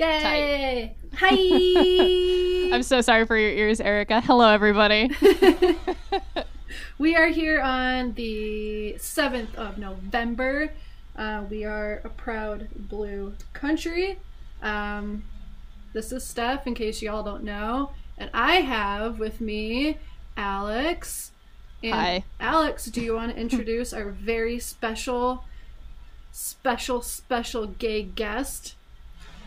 Yay! Hi! I'm so sorry for your ears, Erica. Hello, everybody. we are here on the 7th of November. Uh, we are a proud blue country. Um, this is Steph, in case y'all don't know. And I have with me Alex. And Hi. Alex, do you want to introduce our very special, special, special gay guest?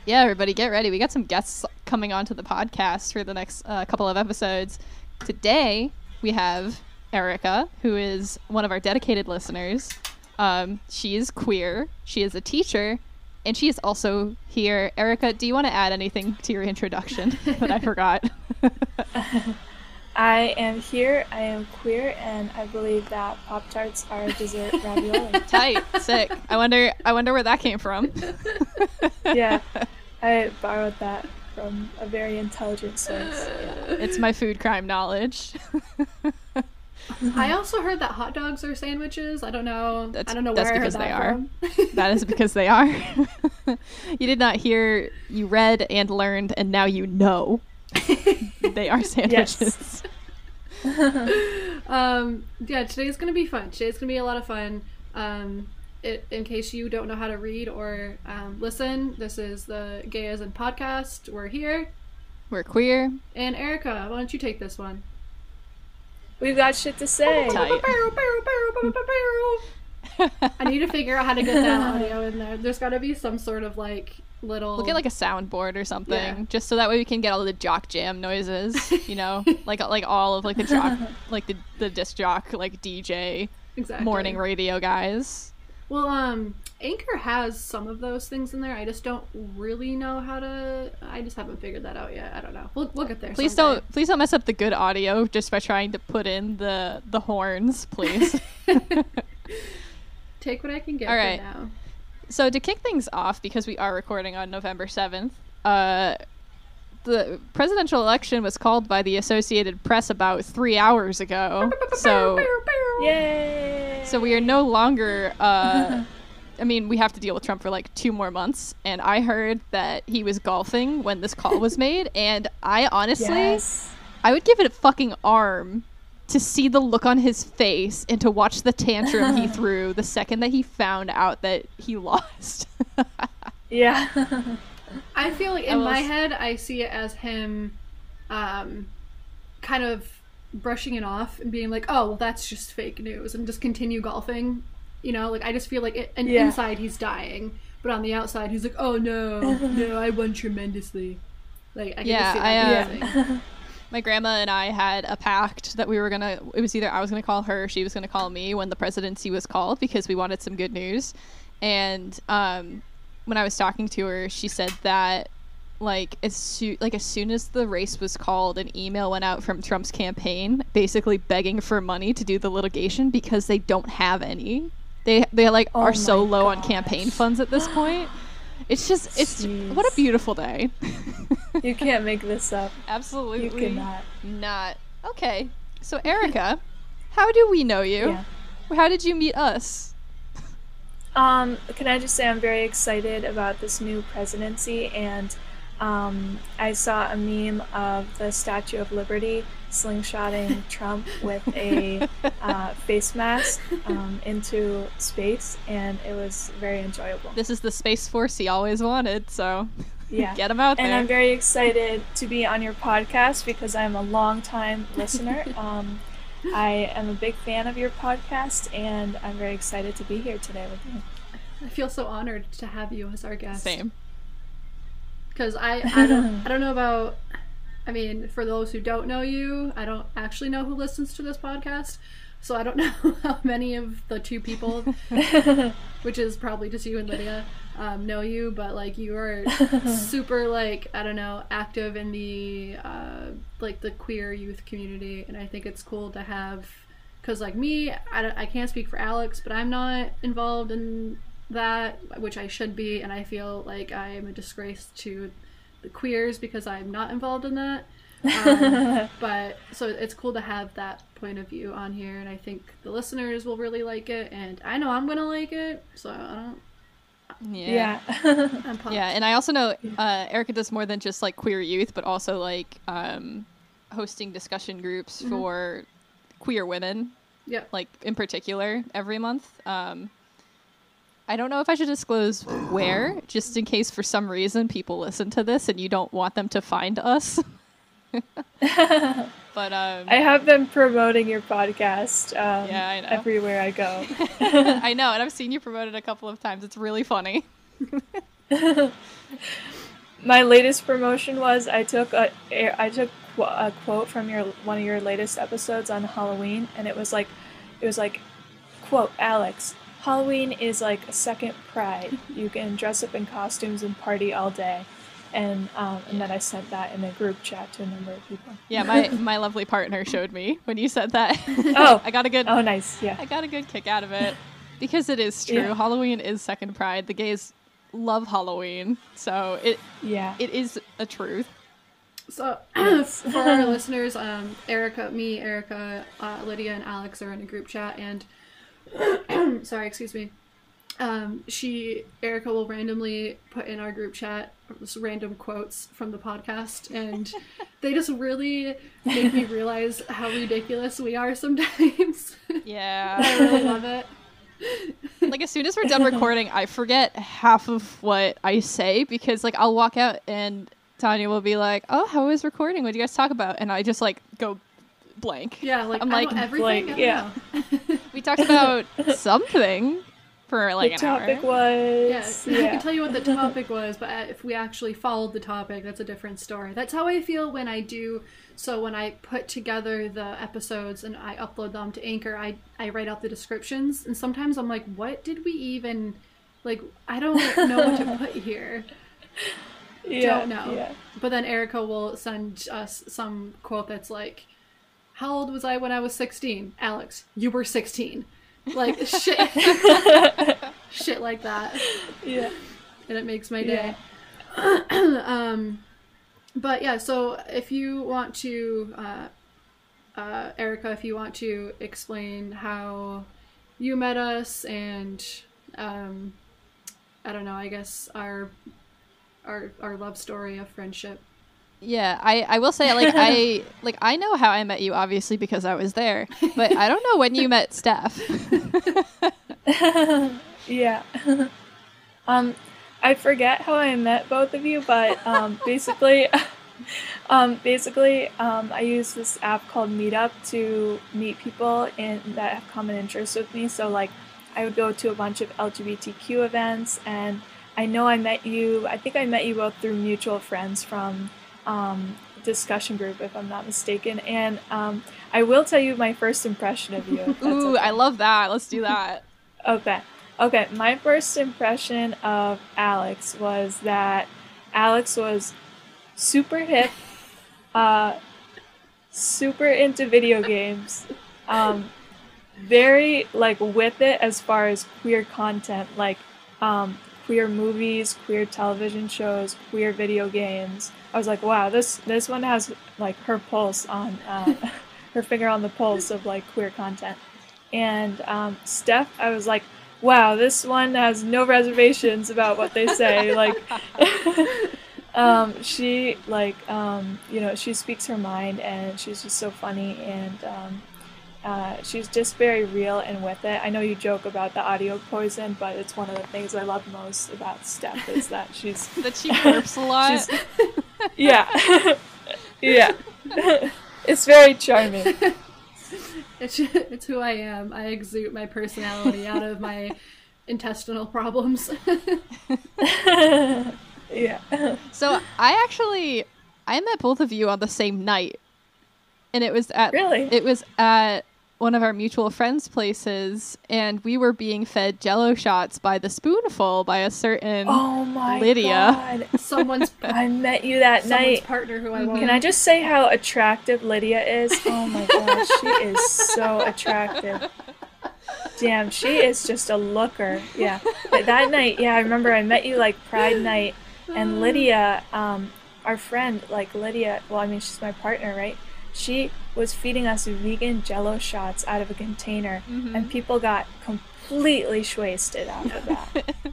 Yeah, everybody, get ready. We got some guests coming onto the podcast for the next uh, couple of episodes. Today, we have Erica, who is one of our dedicated listeners. Um, she is queer, she is a teacher, and she is also here. Erica, do you want to add anything to your introduction that I forgot? I am here, I am queer, and I believe that Pop Tarts are dessert ravioli. Tight, sick. I wonder. I wonder where that came from. yeah, I borrowed that from a very intelligent source. Yeah. It's my food crime knowledge. I also heard that hot dogs are sandwiches. I don't know. That's- I don't know that's where I heard because they that are. from. that is because they are. you did not hear. You read and learned, and now you know they are sandwiches. um, yeah, today's gonna be fun. Today's gonna be a lot of fun. Um, it, in case you don't know how to read or um, listen, this is the Gay as in podcast. We're here, We're queer. and Erica, why don't you take this one? We've got shit to say. I need to figure out how to get that audio in there. There's got to be some sort of like little. We'll get like a soundboard or something, Yeah. just so that way we can get all the jock jam noises. You know, like like all of like the jock, like the the disc jock, like DJ exactly. morning radio guys. Well, um, Anchor has some of those things in there. I just don't really know how to. I just haven't figured that out yet. I don't know. We'll, we'll get there. Please someday. don't please don't mess up the good audio just by trying to put in the the horns, please. take what I can get All right. now. So to kick things off, because we are recording on November seventh, uh, the presidential election was called by the Associated Press about three hours ago. So Yay! so we are no longer. Uh, I mean, we have to deal with Trump for like two more months, and I heard that he was golfing when this call was made, and I honestly, Yes. I would give it a fucking arm to see the look on his face and to watch the tantrum he threw the second that he found out that he lost. Yeah. I feel like in will my head, I see it as him, um, kind of brushing it off and being like, "Oh, well, that's just fake news," and just continue golfing. You know, like I just feel like it, and Yeah. inside he's dying, but on the outside he's like, "Oh no, no, I won tremendously." Like I can Yeah, just see I, that uh, happening. My grandma and I had a pact that we were gonna. It was either I was gonna call her, she was gonna call me when the presidency was called because we wanted some good news. And um, when I was talking to her, she said that like as soon like as soon as the race was called, an email went out from Trump's campaign basically begging for money to do the litigation because they don't have any. They they like Oh are so low on campaign funds at this point. It's just it's what a beautiful day. you can't make this up. Absolutely You cannot. not. Okay. So Erica, how do we know you? Yeah. How did you meet us? Um, can I just say I'm very excited about this new presidency and um, I saw a meme of the Statue of Liberty slingshotting Trump with a uh, face mask um, into space and it was very enjoyable. This is the Space Force he always wanted, so Yeah. get him out And there. And I'm very excited to be on your podcast because I'm a long-time listener. Um, I am a big fan of your podcast, and I'm very excited to be here today with you. I feel so honored to have you as our guest. Same. Because I I don't I don't know about. I mean, for those who don't know you, I don't actually know who listens to this podcast, so I don't know how many of the two people, which is probably just you and Lydia, um, know you. But like, you are super like I don't know active in the uh, like the queer youth community, and I think it's cool to have. Because like me, I, I can't speak for Alex, but I'm not involved in that, which I should be, and I feel like I am a disgrace to the queers because I'm not involved in that. Um, but so it's cool to have that point of view on here, and I think the listeners will really like it, and I know I'm gonna like it. So I don't, Yeah. Yeah. I'm. Yeah, and I also know uh, Erica does more than just like queer youth, but also like um, hosting discussion groups for queer women, Yeah. like in particular, every month. Um, I don't know if I should disclose where, just in case for some reason people listen to this and you don't want them to find us. but um, I have been promoting your podcast um, Yeah, I know. everywhere I go. I know, and I've seen you promoted a couple of times. It's really funny. My latest promotion was I took a I took a quote from your one of your latest episodes on Halloween, and it was like, it was like, quote Alex, Halloween is like a second Pride. You can dress up in costumes and party all day, and um, and then I sent that in a group chat to a number of people. Yeah, my my lovely partner showed me when you said that. Oh. I got a good Oh, nice, yeah. I got a good kick out of it because it is true. Yeah. Halloween is second pride. The gays love Halloween, so it Yeah. it is a truth. So for our listeners, um, Erica, me, Erica, uh, Lydia, and Alex are in a group chat, and sorry, excuse me. Um, she Erica will randomly put in our group chat just random quotes from the podcast, and they just really make me realize how ridiculous we are sometimes. Yeah, I really love it. like as soon as we're done recording, I forget half of what I say because like I'll walk out and Tanya will be like, "Oh, how was recording? What did you guys talk about?" And I just like go blank. Yeah, like I'm I like, know everything. like, I don't yeah. know. We talked about something for like the an topic hour. was Yeah, I can tell you what the topic was, but uh, if we actually followed the topic, that's a different story. That's how I feel when I do. So when I put together the episodes and I upload them to Anchor, I I write out the descriptions, and sometimes I'm like, what did we even like? I don't know what to put here. yeah, don't know. Yeah. But then Erica will send us some quote that's like, "How old was I when I was 16?" Alex, you were 16. Like shit, shit like that Yeah. and it makes my day. um, but yeah, so if you want to, uh, uh, Erica, if you want to explain how you met us and, um, I don't know, I guess our our our love story of friendship. Yeah, I, I will say like I like I know how I met you obviously because I was there, but I don't know when you met Steph. Yeah. um, I forget how I met both of you, but um, basically, um, basically, um, I use this app called Meetup to meet people in that have common interests with me. So like, I would go to a bunch of LGBTQ events, and I know I met you. I think I met you both through mutual friends from um, discussion group, if I'm not mistaken. And um, I will tell you my first impression of you. Ooh, okay. I love that. Let's do that. Okay. Okay. My first impression of Alex was that Alex was super hip, uh, super into video games, um, very like with it as far as queer content, like um, queer movies, queer television shows, queer video games. I was like, wow, this this one has like her pulse on uh, her finger on the pulse of like queer content. And um, Steph, I was like, wow, this one has no reservations about what they say. like, um, she like um, you know she speaks her mind and she's just so funny and um, uh, she's just very real and with it. I know you joke about the audio poison, but it's one of the things I love most about Steph is that she's That she burps a lot. She's- yeah yeah it's very charming. It's it's who I am. I exude my personality out of my intestinal problems. yeah. So I actually I met both of you on the same night, and it was at Really? it was at one of our mutual friends' places, and we were being fed Jello shots by the spoonful by a certain. Oh my Lydia. god. someone's I met you that someone's night. partner who I won't. Can I just say how attractive Lydia is? Oh my gosh, she is so attractive. Damn, she is just a looker. Yeah. But that night, yeah, I remember I met you like Pride night, and Lydia, um, our friend, like Lydia, well, I mean, she's my partner, right? She was feeding us vegan jello shots out of a container, and mm-hmm. people got completely wasted after that.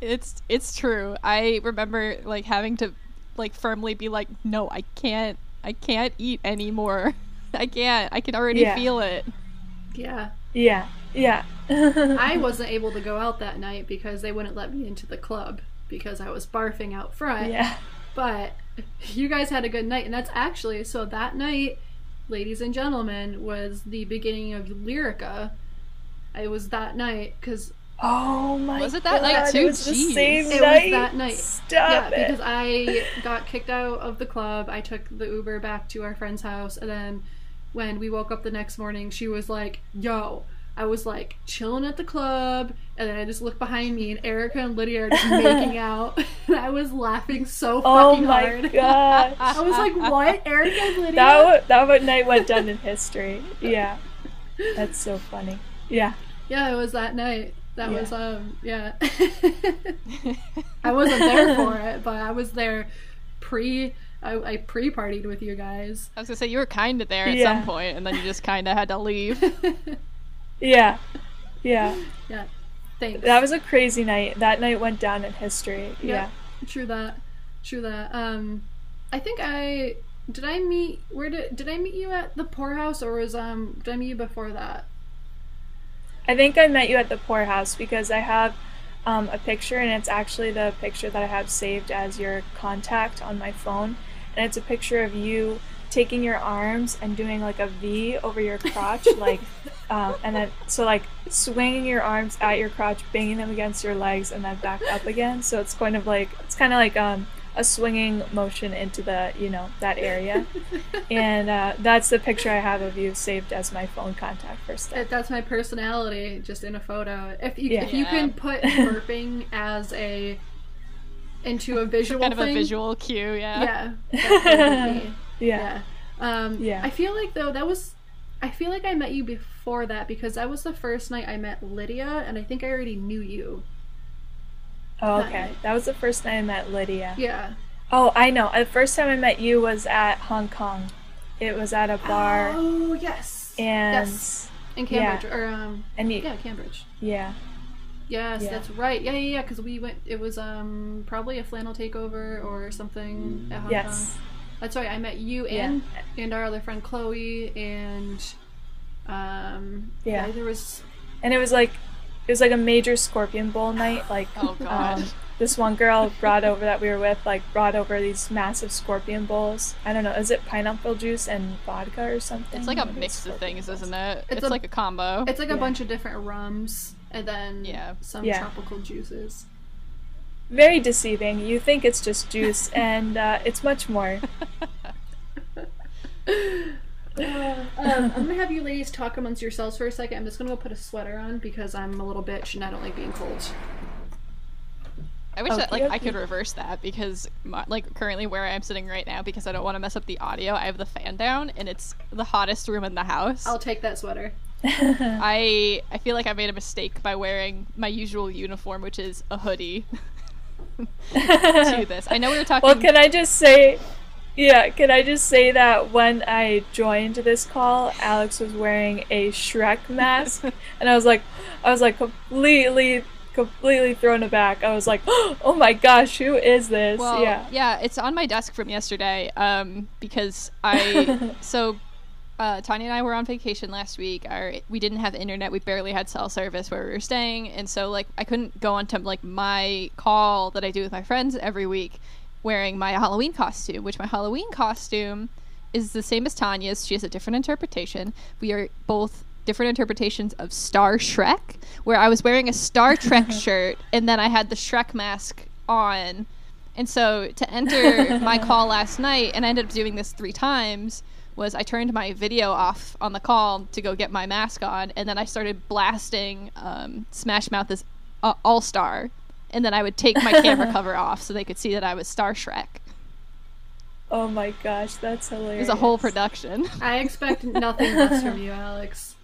It's it's true. I remember like having to like firmly be like, no, I can't. I can't eat anymore. I can't. I can already Yeah. feel it. Yeah. Yeah. Yeah. I wasn't able to go out that night because they wouldn't let me into the club because I was barfing out front. Yeah. But you guys had a good night, and that's actually so that night, ladies and gentlemen, was the beginning of Lyrica. It was that night because Oh my Was it that night too? It was the same It was night. that night. Stop yeah, it. because I got kicked out of the club. I took the Uber back to our friend's house, and then when we woke up the next morning, she was like, "Yo." I was like chilling at the club, and then I just looked behind me, and Erica and Lydia are just making out. And I was laughing so fucking oh my hard. gosh. I was like, "What, Erica and Lydia?" that w- that one night went down in history. Yeah. That's so funny. Yeah. Yeah, it was that night. That Yeah. was um yeah. I wasn't there for it, but I was there pre I, I pre partied with you guys. I was gonna say you were kind of there at Yeah. some point, and then you just kind of had to leave. Yeah. Yeah. yeah. Thanks. That was a crazy night. That night went down in history. Yeah. True that. True that. Um I think I did I meet where did did I meet you at the poorhouse or was um did I meet you before that? I think I met you at the poorhouse because I have um, a picture, and it's actually the picture that I have saved as your contact on my phone. And it's a picture of you taking your arms and doing like a V over your crotch, like, um, and then so like swinging your arms at your crotch, banging them against your legs, and then back up again. So it's kind of like it's kind of like um, a swinging motion into the you know that area. and uh, that's the picture I have of you saved as my phone contact for Steph. That's my personality, just in a photo. If you Yeah. if you Yeah. can put burping as a into a visual kind of a visual cue, yeah. Yeah. that would be me. Yeah. Yeah. Um, Yeah. I feel like though that was, I feel like I met you before that because that was the first night I met Lydia, and I think I already knew you. Oh, okay. night. That was the first time I met Lydia. Yeah. Oh, I know. The first time I met you was at Hong Kong. It was at a bar, Oh yes. and yes. In Cambridge or um and you, yeah Cambridge. yeah, Yes, Yeah. that's right. Yeah, yeah, yeah. Because we went. It was um probably a flannel takeover or something at Hong yes, Kong. That's right. I met you Yeah. and and our other friend Chloe and um Yeah. there was and it was like it was like a major Scorpion Bowl night. Like, Oh god. um, this one girl brought over that we were with, like, brought over these massive Scorpion Bowls. I don't know, is it pineapple juice and vodka or something? it's like a Or is it mix of things, Bowls? isn't it? It's It's, a- like a combo. It's like a Yeah. bunch of different rums and then Yeah. some Yeah. tropical juices. Very deceiving. You think it's just juice, and uh, it's much more. um, I'm gonna have you ladies talk amongst yourselves for a second. I'm just gonna go put a sweater on because I'm a little bitch and I don't like being cold. I wish that like I Okey-dokey. could reverse that because my, like currently where I'm sitting right now because I don't want to mess up the audio. I have the fan down and it's the hottest room in the house. I'll take that sweater. I I feel like I made a mistake by wearing my usual uniform, which is a hoodie. to this, I know we were talking. Well, can I just say, yeah, can I just say that when I joined this call, Alex was wearing a Shrek mask, and I was like, I was like completely, completely thrown aback. I was like, oh my gosh, who is this? Well, yeah. it's on my desk from yesterday. Um, because I so uh, Tanya and I were on vacation last week. Our we didn't have internet. We barely had cell service where we were staying, and so like I couldn't go onto like my call that I do with my friends every week wearing my Halloween costume. Which my Halloween costume is the same as Tanya's. She has a different interpretation. We are both different interpretations of Star Shrek, where I was wearing a Star Trek shirt and then I had the Shrek mask on. And so to enter my call last night, and I ended up doing this three times, was I turned my video off on the call to go get my mask on, and then I started blasting um, Smash Mouth's uh, All Star, and then I would take my camera cover off so they could see that I was Star Shrek. Oh my gosh, that's hilarious! It was a whole production. I expect nothing less from you, Alex.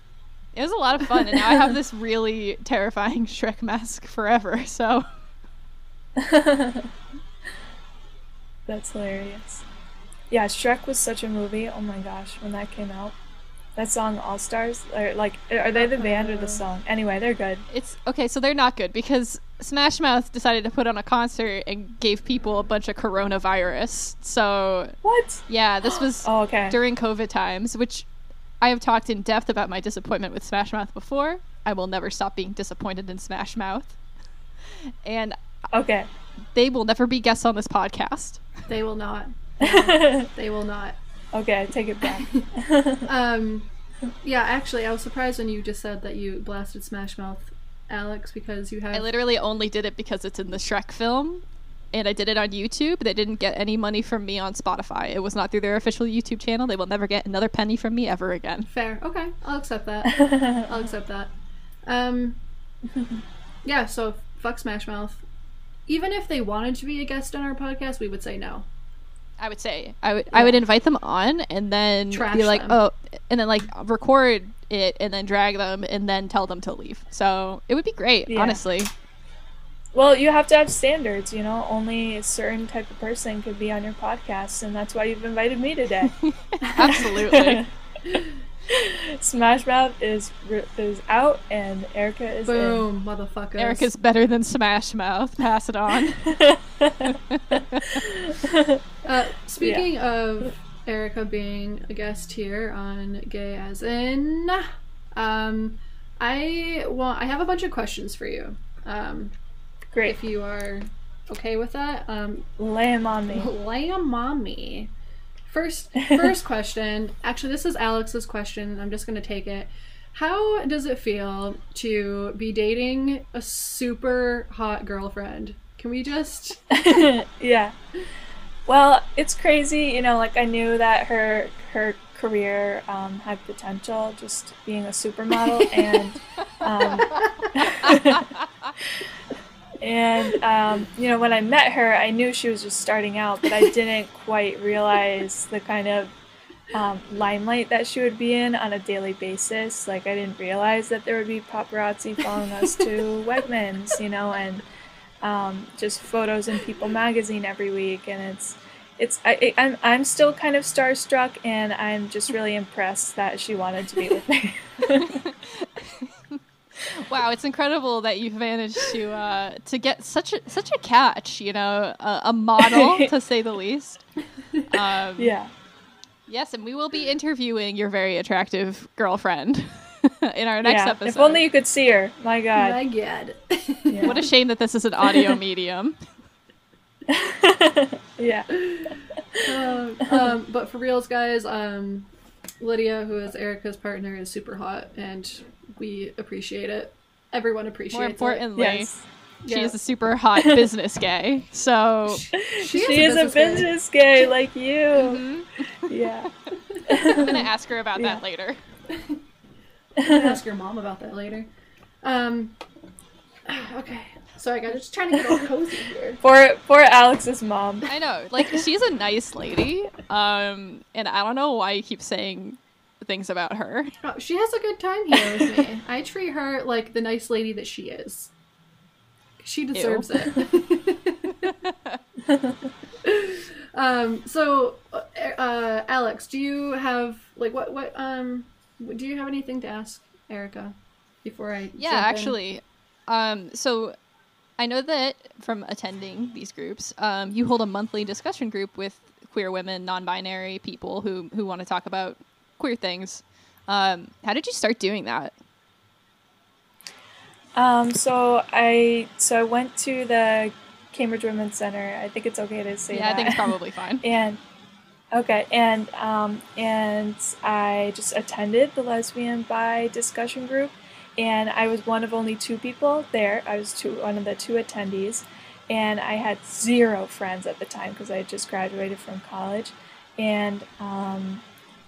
It was a lot of fun, and now I have this really terrifying Shrek mask forever. So That's hilarious. Yeah, Shrek was such a movie. Oh my gosh, when that came out. That song All Stars, or like, are they the band or the uh-huh. song? Anyway, they're good. it's okay. So they're not good because Smash Mouth decided to put on a concert and gave people a bunch of coronavirus. So What? yeah, this was Oh, okay. during COVID times, which I have talked in depth about my disappointment with Smash Mouth before. I will never stop being disappointed in Smash Mouth. And Okay. they will never be guests on this podcast. They will not. okay, They will not. Okay, take it back. Um, yeah, actually, I was surprised when you just said that you blasted Smash Mouth, Alex, because you have. I literally only did it because it's in the Shrek film. And I did it on YouTube. They didn't get any money from me on Spotify. It was not through their official YouTube channel. They will never get another penny from me ever again. Fair. Okay, I'll accept that. I'll accept that. Um, yeah. So fuck Smash Mouth. Even if they wanted to be a guest on our podcast, we would say no. I would say I would I would invite them on and then Trash be like, them. oh, and then like record it and then drag them and then tell them to leave. So it would be great, Yeah. honestly. well, you have to have standards, you know. Only a certain type of person could be on your podcast, and that's why you've invited me today. Absolutely. Smash Mouth is is out, and Erica is Boom, motherfuckers. Erica's better than Smash Mouth. Pass it on. Uh, speaking of Erica being a guest here on Gay as in, um, I want I have a bunch of questions for you. Um, Great. if you are okay with that, um, Lay 'em on me. lay 'em on me. First, first question. Actually, this is Alex's question. I'm just gonna take it. How does it feel to be dating a super hot girlfriend? Can we just? yeah. Well, it's crazy, you know. Like I knew that her her career um, had potential, just being a supermodel, and um, and um, you know when I met her, I knew she was just starting out, but I didn't quite realize the kind of um, limelight that she would be in on a daily basis. Like I didn't realize that there would be paparazzi following us to Wegmans, you know, and um, just photos in People magazine every week, and it's it's I, I- I'm I'm still kind of starstruck, and I'm just really impressed that she wanted to be with me. wow, it's incredible that you've managed to uh, to get such a such a catch. You know, a, a model to say the least. Um, yeah, Yes, and we will be interviewing your very attractive girlfriend in our next yeah. episode. If only you could see her. My God. My God. Yeah. What a shame that this is an audio medium. yeah. um, um, but for reals, guys, um, Lydia, who is Erica's partner, is super hot, and we appreciate it. Everyone appreciates More it. importantly, Yes. she Yeah. is a super hot business gay. So She, She is a business gay like you. mhm. Yeah. I'm gonna ask her about Yeah. that later. I'm ask your mom about that later. Um. Okay. Sorry, guys. Just trying to get all cozy here. Poor poor Alex's mom. I know, like she's a nice lady, um, and I don't know why you keep saying things about her. Oh, she has a good time here with me. I treat her like the nice lady that she is. She deserves it. um. So, uh, uh, Alex, do you have like what what um do you have anything to ask Erica before I? Yeah, jump in? actually, um, so I know that from attending these groups, um, you hold a monthly discussion group with queer women, non-binary people who who want to talk about queer things. Um, how did you start doing that? Um, so I so I went to the Cambridge Women's Center. I think it's okay to say yeah, that. I think it's probably fine. and okay, and um, and I just attended the lesbian bi discussion group, and I was one of only two people there. I was two one of the two attendees, and I had zero friends at the time because I had just graduated from college, and um,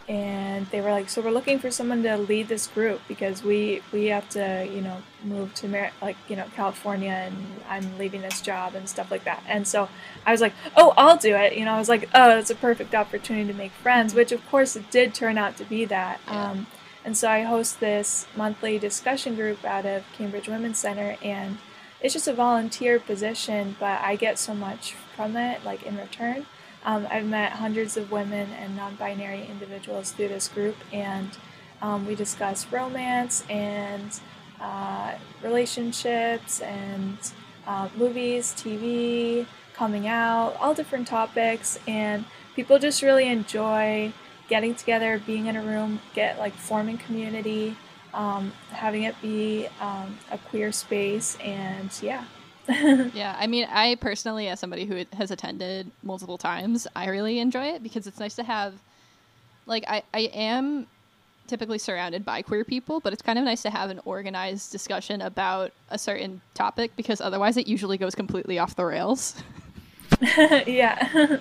and they were like, so we're looking for someone to lead this group because we we have to you know move to Mar- like you know California and I'm leaving this job and stuff like that. And so I was like, oh, I'll do it. You know, I was like, oh, it's a perfect opportunity to make friends, which of course it did turn out to be that. Yeah. Um, and so I host this monthly discussion group out of Cambridge Women's Center and it's just a volunteer position, but I get so much from it, like in return. Um, I've met hundreds of women and non binary individuals through this group, and um, we discuss romance and uh, relationships and uh, movies, TV, coming out, all different topics, and people just really enjoy getting together, being in a room, get like forming community, um, having it be um, a queer space, and yeah. yeah, I mean, I personally, as somebody who has attended multiple times, I really enjoy it because it's nice to have, like, I, I am typically surrounded by queer people, but it's kind of nice to have an organized discussion about a certain topic because otherwise it usually goes completely off the rails. yeah.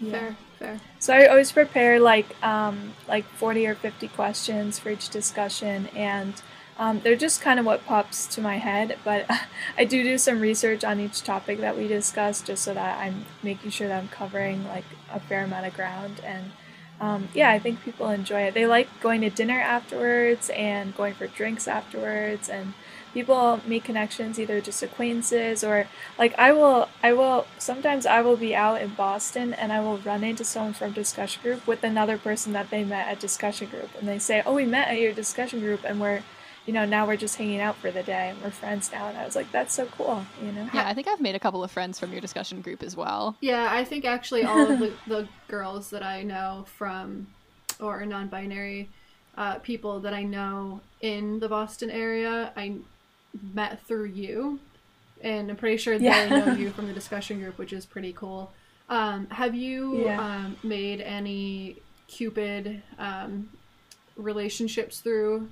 Fair, fair. So I always prepare like um, like forty or fifty questions for each discussion, and um, they're just kind of what pops to my head. But I do do some research on each topic that we discuss, just so that I'm making sure that I'm covering like a fair amount of ground. And um, yeah, I think people enjoy it. They like going to dinner afterwards and going for drinks afterwards, and people make connections either just acquaintances or like I will I will sometimes I will be out in Boston and I will run into someone from discussion group with another person that they met at discussion group and they say, "Oh, we met at your discussion group and we're you know, now we're just hanging out for the day and we're friends now. And I was like, that's so cool, you know? Yeah, I think I've made a couple of friends from your discussion group as well. Yeah, I think actually all of the, the girls that I know from, or non binary uh, people that I know in the Boston area, I met through you, and I'm pretty sure Yeah. they know you from the discussion group, which is pretty cool. Um, have you Yeah. um, made any Cupid um, relationships through?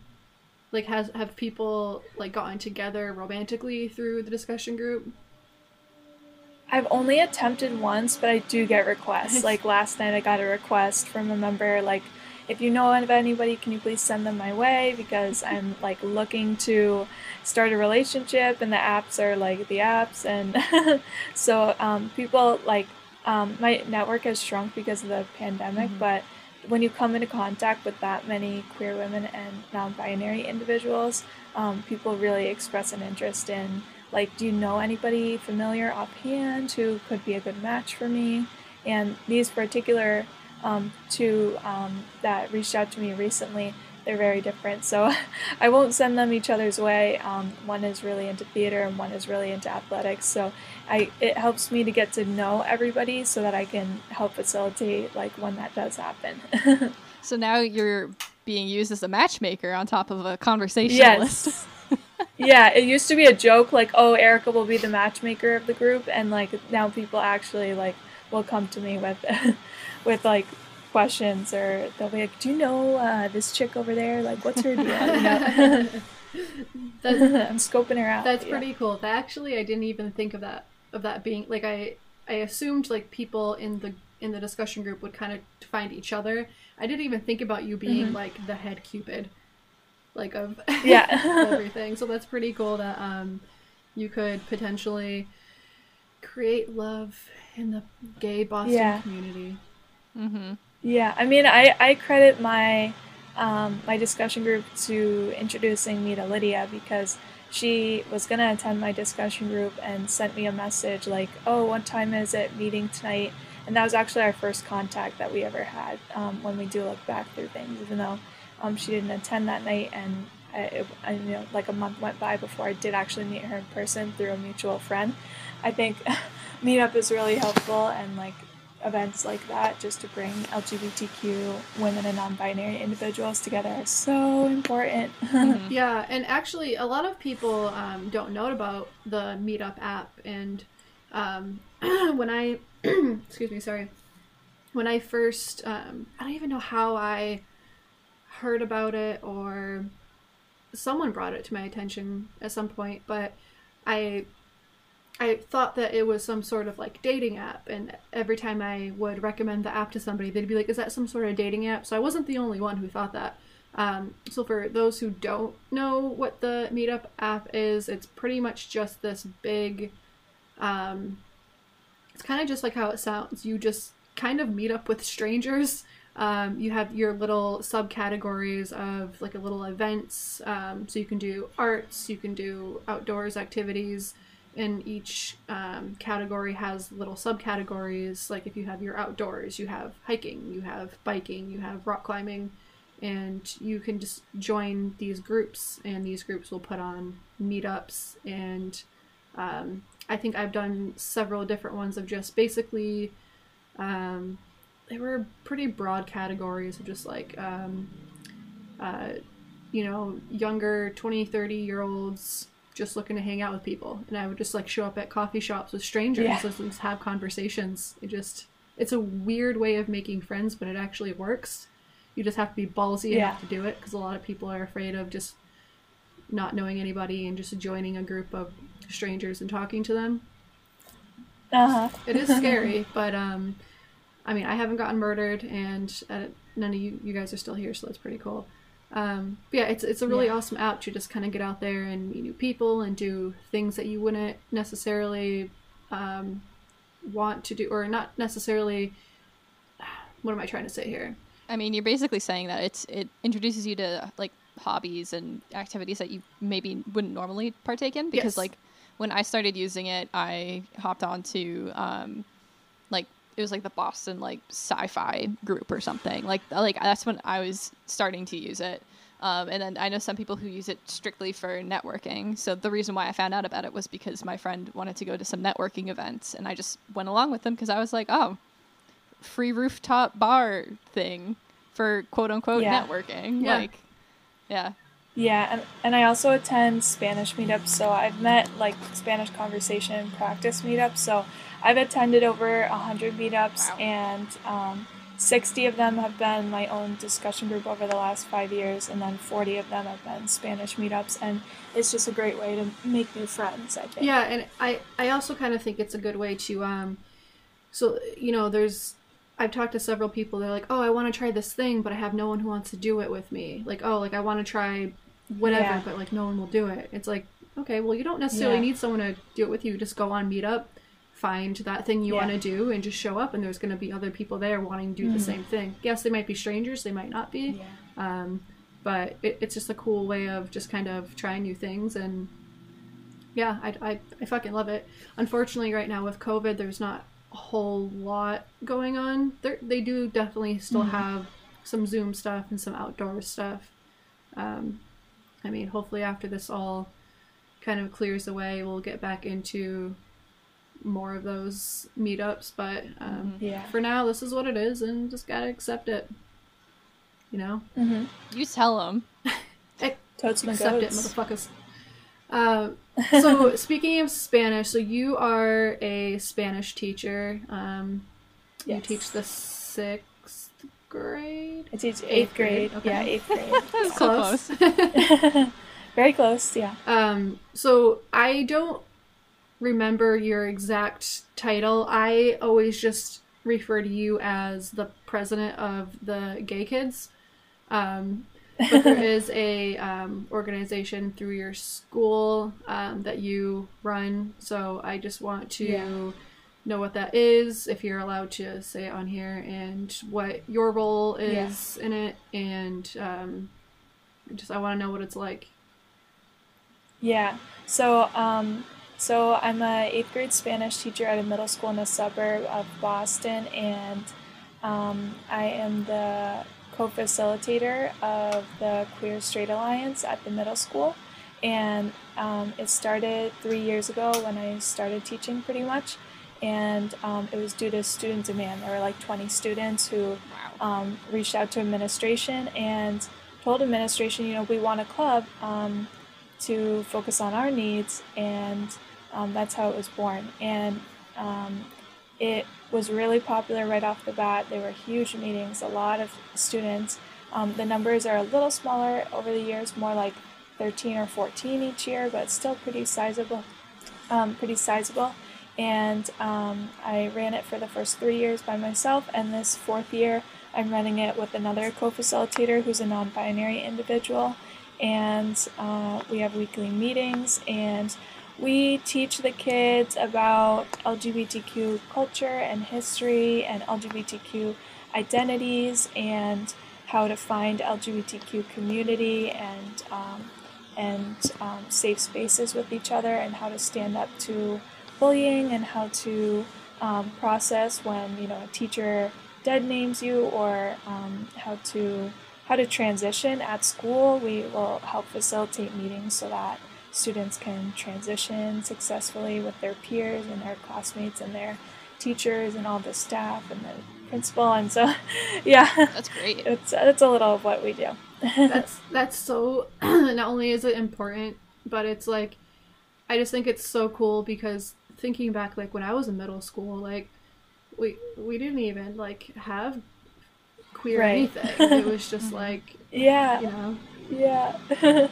Like, has have people like gotten together romantically through the discussion group? I've only attempted once, but I do get requests. like last night, I got a request from a member, like, if you know of anybody, can you please send them my way? Because I'm like looking to start a relationship, and the apps are like the apps, and so um, people like um, my network has shrunk because of the pandemic, but when you come into contact with that many queer women and non-binary individuals, um, people really express an interest in like, do you know anybody familiar offhand who could be a good match for me? And these particular um, two um, that reached out to me recently, they're very different. So I won't send them each other's way. Um, one is really into theater and one is really into athletics. So I it helps me to get to know everybody so that I can help facilitate like when that does happen. So now you're being used as a matchmaker on top of a conversationalist. yes. yeah, it used to be a joke like, "Oh, Erica will be the matchmaker of the group," and like now people actually like will come to me with with like questions or they'll be like, "Do you know uh, this chick over there? Like, what's her deal?" You know? That's I'm scoping her out. That's yeah. pretty cool. That actually, I didn't even think of that of that being like I I assumed like people in the in the discussion group would kind of find each other. I didn't even think about you being like the head cupid, like of Yeah. everything. So that's pretty cool that um you could potentially create love in the gay Boston Yeah. community. Mm-hmm. Yeah, I mean, I, I credit my um, my discussion group to introducing me to Lydia because she was gonna attend my discussion group and sent me a message like, "Oh, what time is it? Meeting tonight." And that was actually our first contact that we ever had um, when we do look back through things, even though um, she didn't attend that night and. I, it, I, you know, like a month went by before I did actually meet her in person through a mutual friend. I think meetup is really helpful and like events like that just to bring LGBTQ women and non-binary individuals together are so important. Yeah, and actually, a lot of people um, don't know about the Meetup app. And um, when I, excuse me, sorry, when I first, um, I don't even know how I heard about it or someone brought it to my attention at some point, but I I thought that it was some sort of like dating app, and every time I would recommend the app to somebody, they'd be like, "Is that some sort of dating app?" So I wasn't the only one who thought that. Um, so for those who don't know what the Meetup app is, it's pretty much just this big. Um, it's kind of just like how it sounds. You just kind of meet up with strangers. Um, you have your little subcategories of like a little events. Um, so you can do arts, you can do outdoors activities, and each um, category has little subcategories. Like if you have your outdoors, you have hiking, you have biking, you have rock climbing, and you can just join these groups, and these groups will put on meetups and Um, I think I've done several different ones of just basically, um, they were pretty broad categories of just like, um, uh, you know, younger 20, 30 year olds just looking to hang out with people. And I would just like show up at coffee shops with strangers Yeah. and just have conversations. It just, it's a weird way of making friends, but it actually works. You just have to be ballsy Yeah. enough to do it because a lot of people are afraid of just not knowing anybody and just joining a group of strangers and talking to them. Uh-huh. It is scary, but um, I mean, I haven't gotten murdered, and uh, none of you you guys are still here, so that's pretty cool. Um, yeah, it's it's a really Yeah. awesome app to just kind of get out there and meet new people and do things that you wouldn't necessarily um, want to do, or not necessarily. What am I trying to say here? I mean, you're basically saying that it's it introduces you to like hobbies and activities that you maybe wouldn't normally partake in because Yes. like when I started using it, I hopped onto um like it was like the Boston like sci-fi group or something. Like like that's when I was starting to use it. Um, and then I know some people who use it strictly for networking. So the reason why I found out about it was because my friend wanted to go to some networking events, and I just went along with them because I was like, oh, free rooftop bar thing for quote unquote Yeah. networking. Yeah. Like, yeah. Yeah, and, and I also attend Spanish meetups, so I've met like Spanish conversation practice meetups. So I've attended over a hundred meetups, Wow. and um, sixty of them have been my own discussion group over the last five years, and then forty of them have been Spanish meetups, and it's just a great way to make new friends. I think. Yeah, and I I also kind of think it's a good way to um, so you know, there's I've talked to several people. They're like, oh, I want to try this thing, but I have no one who wants to do it with me. Like, oh, like I want to try whatever, Yeah. but like no one will do it. It's like, okay, well, you don't necessarily Yeah. need someone to do it with you. Just go on Meetup, find that thing you Yeah. want to do, and just show up. And there's going to be other people there wanting to do the Mhm. same thing. Yes, they might be strangers, they might not be. Um, but it, it's just a cool way of just kind of trying new things and yeah, I, I, I fucking love it. Unfortunately, right now with COVID, there's not a whole lot going on. They're, they do definitely still Mhm. have some Zoom stuff and some outdoor stuff. Um, I mean, hopefully after this all kind of clears away, we'll get back into more of those meetups. But um, Yeah. for now, this is what it is, and just gotta accept it. You know. Mm-hmm. You tell them. Totes my Accept it, motherfuckers. Uh, so speaking of Spanish, so you are a Spanish teacher. Um, You teach the sixth grade. I teach eighth, Eighth grade, grade. okay. Yeah, eighth grade. So close. Very close. Yeah. um, so I don't remember your exact title. I always just refer to you as the president of the Gay Kids. Um, but there is a um, organization through your school um, that you run. So I just want to Yeah. Know what that is, if you're allowed to say it on here, and what your role is in it, and um, just I want to know what it's like. Yeah. So, um, so I'm a eighth grade Spanish teacher at a middle school in a suburb of Boston, and um, I am the co-facilitator of the Queer Straight Alliance at the middle school. And um, it started three years ago when I started teaching, pretty much. And um, it was due to student demand. There were like 20 students who Wow. um, reached out to administration and told administration, you know, we want a club um, to focus on our needs, and um, that's how it was born. And um, it was really popular right off the bat. There were huge meetings, a lot of students. Um, the numbers are a little smaller over the years, more like 13 or 14 each year, but still pretty sizable. Um, pretty sizable. And um, I ran it for the first three years by myself, and this fourth year, I'm running it with another co facilitator who's a non binary individual. And uh, we have weekly meetings, and we teach the kids about LGBTQ culture and history and LGBTQ identities and how to find LGBTQ community and um, and um, safe spaces with each other and how to stand up to bullying and how to um, process when you know a teacher dead names you or um, how to how to transition at school we will help facilitate meetings so that students can transition successfully with their peers and their classmates and their teachers and all the staff and the principal. And so, yeah, That's great. it's it's a little of what we do. that's that's so not only is it important but it's like i just think it's so cool because thinking back like when i was in middle school like we we didn't even like have queer Right. anything it was just like yeah. you know Yeah.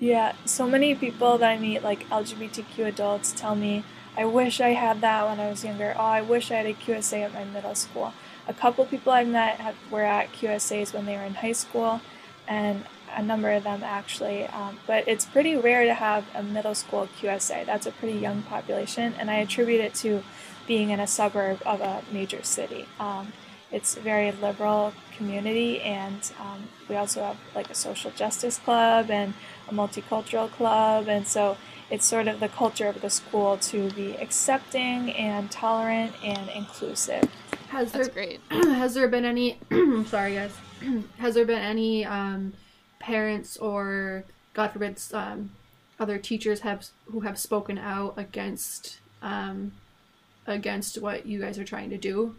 yeah. So many people that I meet, like LGBTQ adults, tell me, I wish I had that when I was younger. Oh, I wish I had a QSA at my middle school. A couple people I met had, were at QSAs when they were in high school, and a number of them actually. Um, but it's pretty rare to have a middle school QSA. That's a pretty young population, and I attribute it to being in a suburb of a major city. Um, it's a very liberal community and um, we also have like a social justice club and a multicultural club and so it's sort of the culture of the school to be accepting and tolerant and inclusive has That's there great. has there been any sorry guys has there been any um parents or god forbid um other teachers have who have spoken out against um against what you guys are trying to do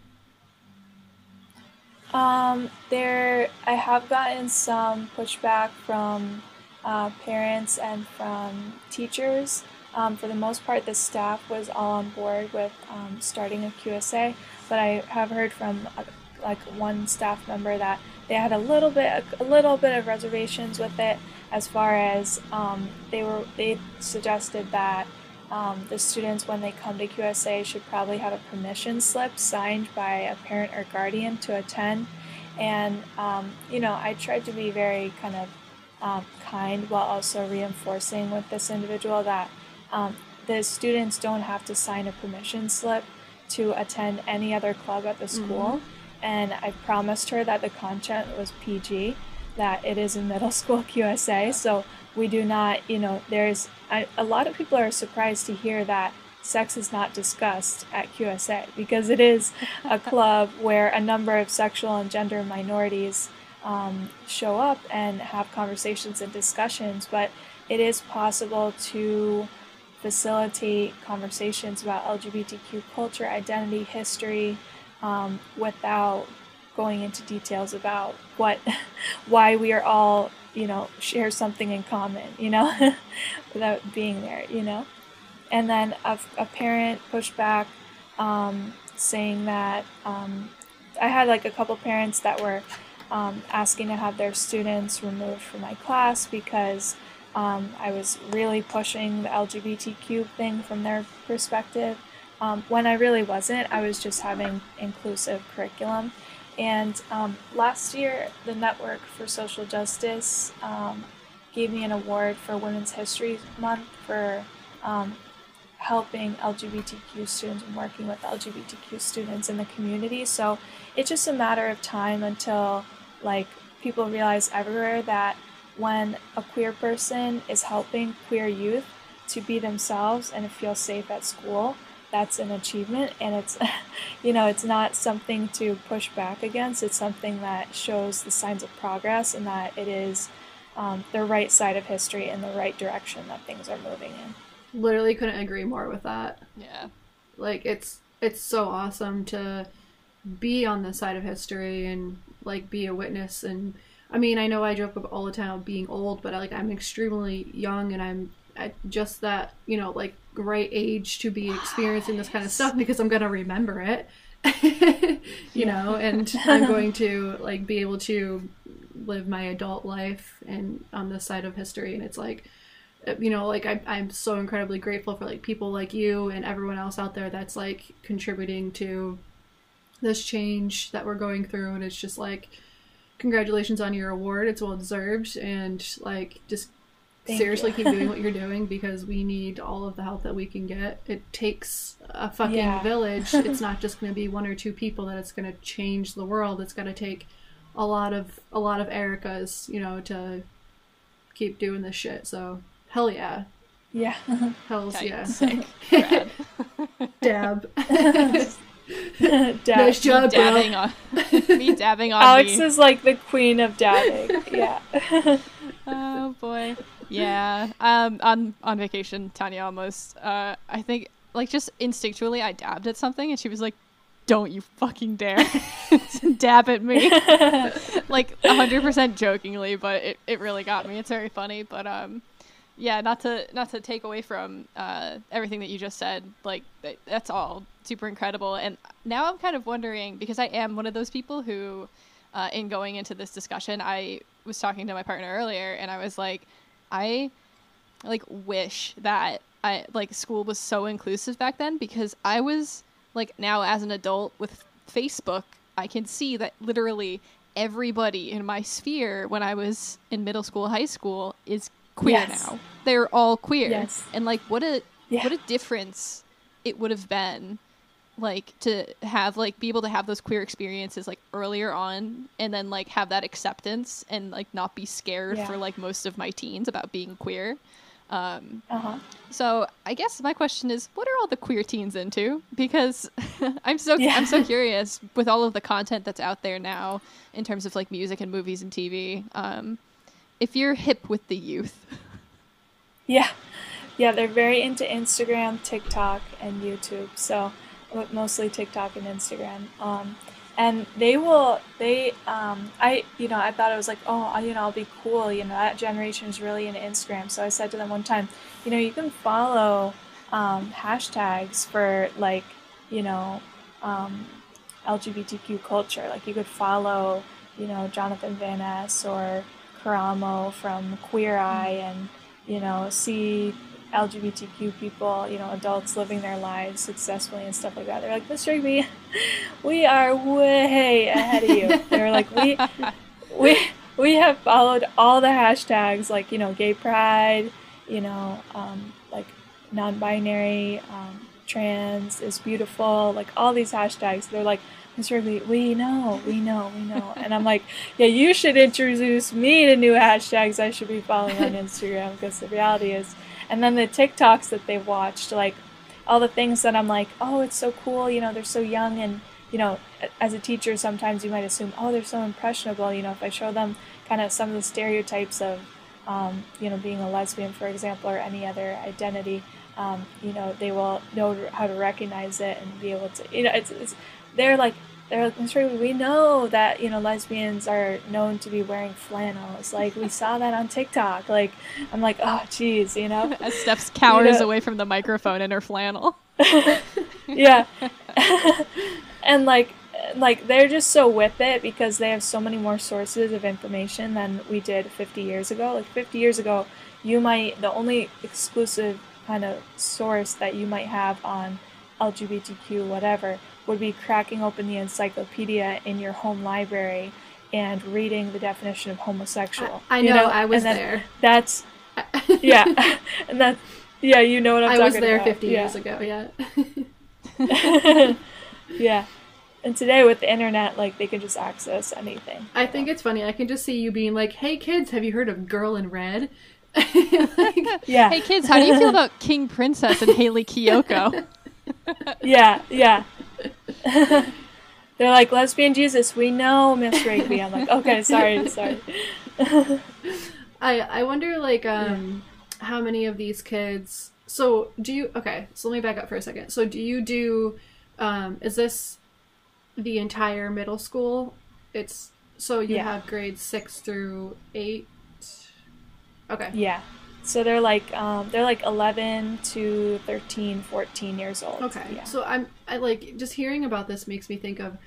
Um, there, I have gotten some pushback from uh, parents and from teachers. Um, for the most part, the staff was all on board with um, starting a QSA, but I have heard from uh, like one staff member that they had a little bit, a little bit of reservations with it, as far as um, they were. They suggested that um, the students, when they come to QSA, should probably have a permission slip signed by a parent or guardian to attend. And, um, you know, I tried to be very kind of um, kind while also reinforcing with this individual that um, the students don't have to sign a permission slip to attend any other club at the school. And I promised her that the content was PG, that it is a middle school QSA. So we do not, you know, there's I, a lot of people are surprised to hear that sex is not discussed at QSA because it is a club where a number of sexual and gender minorities um, show up and have conversations and discussions. But it is possible to facilitate conversations about LGBTQ culture, identity, history, um, without going into details about what, why we are all, you know, share something in common, you know, without being there, you know. And then a, a parent pushed back, um, saying that um, I had like a couple parents that were um, asking to have their students removed from my class because um, I was really pushing the LGBTQ thing from their perspective. Um, when I really wasn't, I was just having inclusive curriculum. And um, last year, the Network for Social Justice um, gave me an award for Women's History Month for um, helping LGBTQ students and working with LGBTQ students in the community. So it's just a matter of time until like people realize everywhere that when a queer person is helping queer youth to be themselves and feel safe at school, that's an achievement and it's you know it's not something to push back against. It's something that shows the signs of progress and that it is um, the right side of history and the right direction that things are moving in. Literally couldn't agree more with that. Yeah. like it's it's so awesome to be on the side of history and like be a witness. And i mean i know i joke about all the time being old but like i'm extremely young and i'm at just that you know like right age to be ah, experiencing this kind of stuff because i'm gonna remember it. You know and i'm going to like be able to live my adult life and on this side of history. And it's like uh, you know like I, i'm so incredibly grateful for like people like you and everyone else out there that's like contributing to this change that we're going through. And it's just like congratulations on your award. It's well deserved. And like just Thank seriously keep doing what you're doing because we need all of the help that we can get it takes a fucking Yeah. village it's not just going to be one or two people that it's going to change the world it's going to take a lot of a lot of ericas you know to keep doing this shit so hell yeah yeah hells Tight. yeah Sick. Rad. dab Dab. nice job bro dabbing on me dabbing on alex me. is like the queen of dabbing yeah Oh boy. Yeah. Um, on on vacation, Tanya almost. Uh, I think like just instinctually, I dabbed at something, and she was like, "Don't you fucking dare dab at me!" like hundred percent jokingly, but it, it really got me. It's very funny, but um, yeah. Not to not to take away from uh everything that you just said. Like that's all super incredible. And now I'm kind of wondering because I am one of those people who, uh, in going into this discussion, I was talking to my partner earlier, and I was like, I like wish that I like school was so inclusive back then because I was like now as an adult with Facebook, I can see that literally everybody in my sphere when I was in middle school, high school is queer yes. now. They're all queer. Yes. And like what a yeah. what a difference it would have been like to have like be able to have those queer experiences like earlier on and then like have that acceptance and like not be scared yeah. for like most of my teens about being queer um uh-huh. so i guess my question is what are all the queer teens into because i'm so yeah. i'm so curious with all of the content that's out there now in terms of like music and movies and tv um if you're hip with the youth yeah yeah they're very into instagram tiktok and youtube so mostly TikTok and Instagram. Um, and they will they um, I you know I thought it was like oh you know I'll be cool you know that generation is really into Instagram. So I said to them one time, you know you can follow um, hashtags for like you know um, LGBTQ culture. Like you could follow you know Jonathan Van Ness or Karamo from Queer Eye and you know see LGBTQ people, you know, adults living their lives successfully and stuff like that. They're like, Miss Rigby, we are way ahead of you. They're like, we, we, we have followed all the hashtags, like you know, gay pride, you know, um, like non-binary, um, trans is beautiful, like all these hashtags. They're like, Miss Rigby, we know, we know, we know. And I'm like, yeah, you should introduce me to new hashtags I should be following on Instagram because the reality is and then the TikToks that they've watched, like all the things that I'm like, oh, it's so cool, you know, they're so young and you know, as a teacher, sometimes you might assume, oh, they're so impressionable. You know, if I show them kind of some of the stereotypes of, um, you know, being a lesbian, for example, or any other identity, um, you know, they will know how to recognize it and be able to, you know, it's, it's they're like they're like, Miss we know that, you know, lesbians are known to be wearing flannels. Like, we saw that on TikTok. Like, I'm like, oh, geez, you know? As Steph's cowers you know? away from the microphone in her flannel. yeah. and, like, like, they're just so with it because they have so many more sources of information than we did 50 years ago. Like, 50 years ago, you might, the only exclusive kind of source that you might have on LGBTQ, whatever, would be cracking open the encyclopedia in your home library and reading the definition of homosexual. I, I know, know, I was there. That's yeah, and that yeah, you know what I'm I talking about. I was there about. 50 yeah. years ago. Yeah. yeah. And today with the internet, like they can just access anything. I think it's funny. I can just see you being like, "Hey kids, have you heard of Girl in Red?" like, yeah. Hey kids, how do you feel about King Princess and Hayley Kiyoko? yeah, yeah. They're like lesbian Jesus. We know Miss Rigby. I'm like, okay, sorry, sorry. I I wonder like um yeah. how many of these kids. So do you? Okay, so let me back up for a second. So do you do? Um, is this the entire middle school? It's so you yeah. have grades six through eight. Okay. Yeah. So they're like um, they're like 11 to 13, 14 years old. Okay. Yeah. So I'm I like just hearing about this makes me think of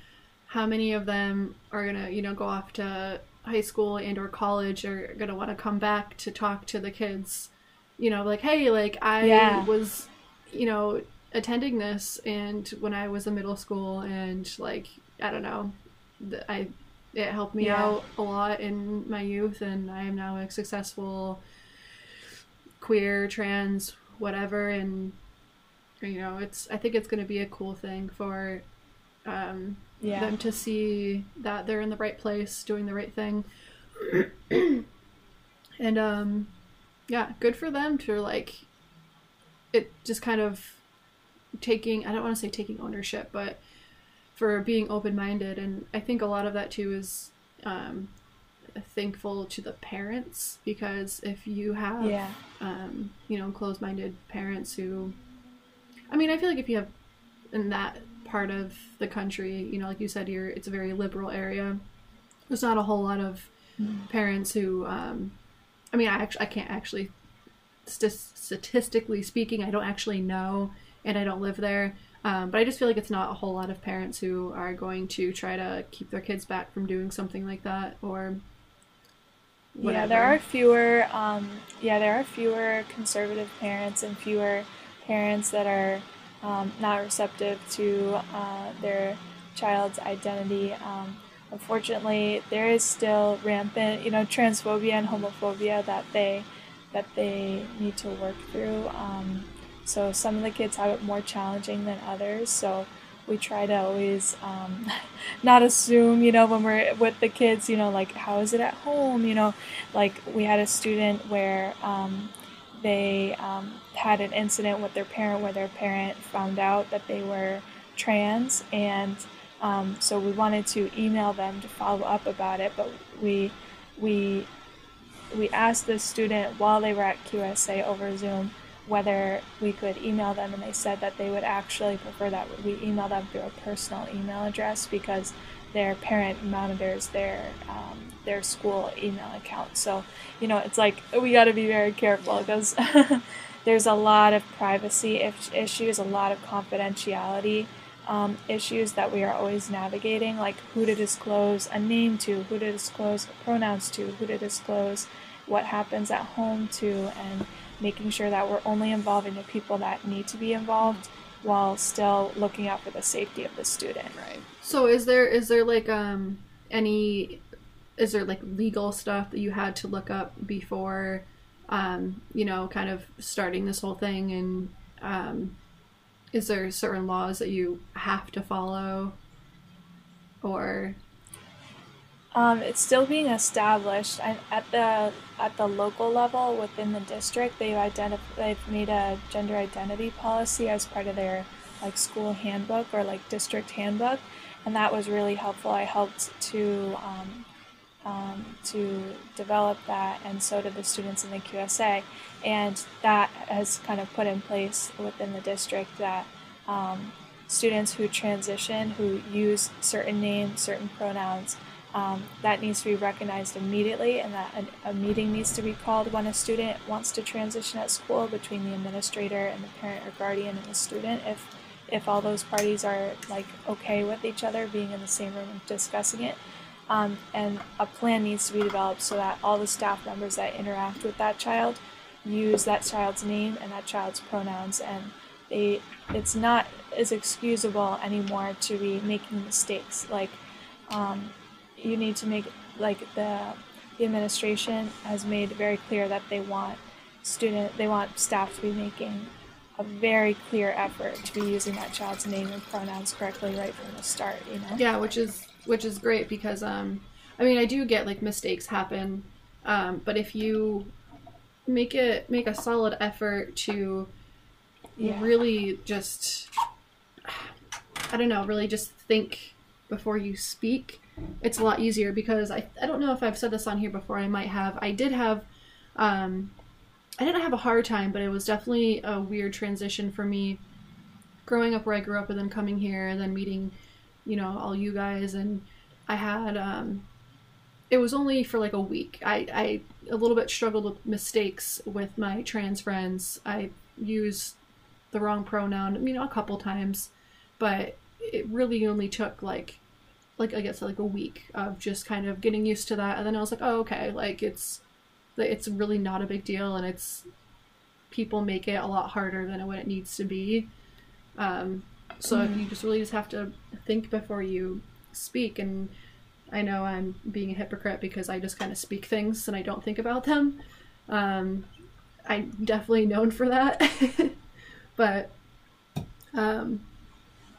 how many of them are going to, you know, go off to high school and or college are going to want to come back to talk to the kids, you know, like hey, like I yeah. was, you know, attending this and when I was in middle school and like I don't know, I it helped me yeah. out a lot in my youth and I am now a successful queer, trans, whatever, and you know, it's I think it's going to be a cool thing for um, yeah. them to see that they're in the right place, doing the right thing, and um, yeah, good for them to like it just kind of taking I don't want to say taking ownership, but for being open minded, and I think a lot of that too is um, thankful to the parents because if you have Yeah. um, you know, closed-minded parents who, I mean, I feel like if you have in that part of the country, you know, like you said, you're it's a very liberal area. There's not a whole lot of parents who, um, I mean, I actually I can't actually, st- statistically speaking, I don't actually know, and I don't live there. Um, but I just feel like it's not a whole lot of parents who are going to try to keep their kids back from doing something like that or whatever. Yeah, there are fewer. Um, yeah, there are fewer conservative parents and fewer parents that are um, not receptive to uh, their child's identity. Um, unfortunately, there is still rampant, you know, transphobia and homophobia that they that they need to work through. Um, so some of the kids have it more challenging than others. So we try to always um, not assume, you know, when we're with the kids, you know, like how is it at home, you know, like we had a student where um, they um, had an incident with their parent where their parent found out that they were trans and um, so we wanted to email them to follow up about it but we we we asked the student while they were at QSA over Zoom whether we could email them and they said that they would actually prefer that we email them through a personal email address because their parent monitors their um, their school email account. So you know it's like we got to be very careful because there's a lot of privacy issues a lot of confidentiality um, issues that we are always navigating like who to disclose a name to who to disclose pronouns to who to disclose what happens at home to and making sure that we're only involving the people that need to be involved while still looking out for the safety of the student. Right. So is there is there like um any is there like legal stuff that you had to look up before um you know kind of starting this whole thing and um is there certain laws that you have to follow or Um, it's still being established and at the at the local level within the district. They've identif- they've made a gender identity policy as part of their like school handbook or like district handbook, and that was really helpful. I helped to um, um, to develop that, and so did the students in the QSA, and that has kind of put in place within the district that. Um, students who transition, who use certain names, certain pronouns, um, that needs to be recognized immediately, and that a, a, meeting needs to be called when a student wants to transition at school between the administrator and the parent or guardian and the student. If if all those parties are like okay with each other being in the same room and discussing it, um, and a plan needs to be developed so that all the staff members that interact with that child use that child's name and that child's pronouns. And they it's not as excusable anymore to be making mistakes. Like um, you need to make like the the administration has made very clear that they want student they want staff to be making a very clear effort to be using that child's name and pronouns correctly right from the start you know yeah which is which is great because um i mean i do get like mistakes happen um but if you make it make a solid effort to Yeah. really just i don't know really just think before you speak it's a lot easier because I, I don't know if I've said this on here before. I might have. I did have, um, I didn't have a hard time, but it was definitely a weird transition for me growing up where I grew up and then coming here and then meeting, you know, all you guys. And I had, um, it was only for like a week. I, I a little bit struggled with mistakes with my trans friends. I used the wrong pronoun, you know, a couple times, but it really only took like like I guess like a week of just kind of getting used to that, and then I was like, oh okay, like it's it's really not a big deal, and it's people make it a lot harder than what it needs to be. Um, so Mhm. you just really just have to think before you speak, and I know I'm being a hypocrite because I just kind of speak things and I don't think about them. Um, I'm definitely known for that, but um,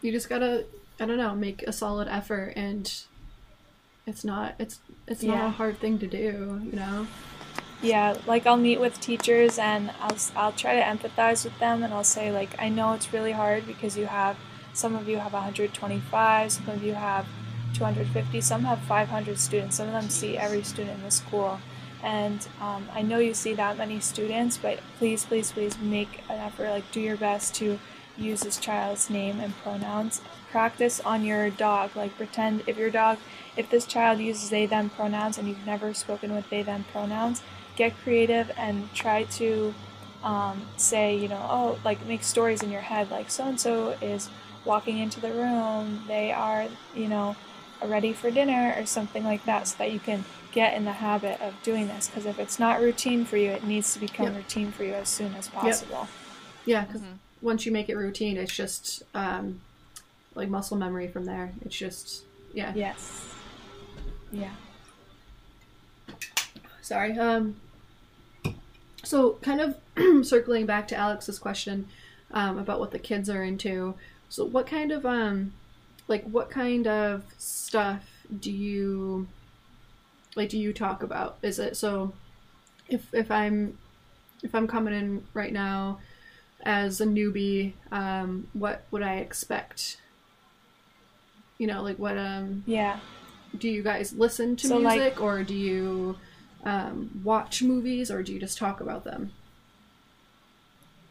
you just gotta I don't know, make a solid effort and it's not it's it's not a hard thing to do, you know. Yeah, like I'll meet with teachers and I'll I'll try to empathize with them and I'll say like I know it's really hard because you have some of you have 125, some of you have 250. Some have 500 students. Some of them see every student in the school. And um, I know you see that many students, but please, please, please make an effort. Like, do your best to use this child's name and pronouns. Practice on your dog. Like, pretend if your dog, if this child uses they them pronouns and you've never spoken with they them pronouns, get creative and try to um, say, you know, oh, like make stories in your head, like so and so is walking into the room, they are, you know, ready for dinner or something like that, so that you can get in the habit of doing this. Because if it's not routine for you, it needs to become yep. routine for you as soon as possible. Yep. Yeah, because mm-hmm. once you make it routine, it's just um, like muscle memory from there. It's just, yeah. Yes. Yeah. Sorry. Um, so, kind of circling back to Alex's question um, about what the kids are into. So, what kind of um, like what kind of stuff do you like? Do you talk about? Is it so? If if I'm if I'm coming in right now as a newbie, um, what would I expect? You know, like what um yeah. Do you guys listen to so music like, or do you um, watch movies or do you just talk about them?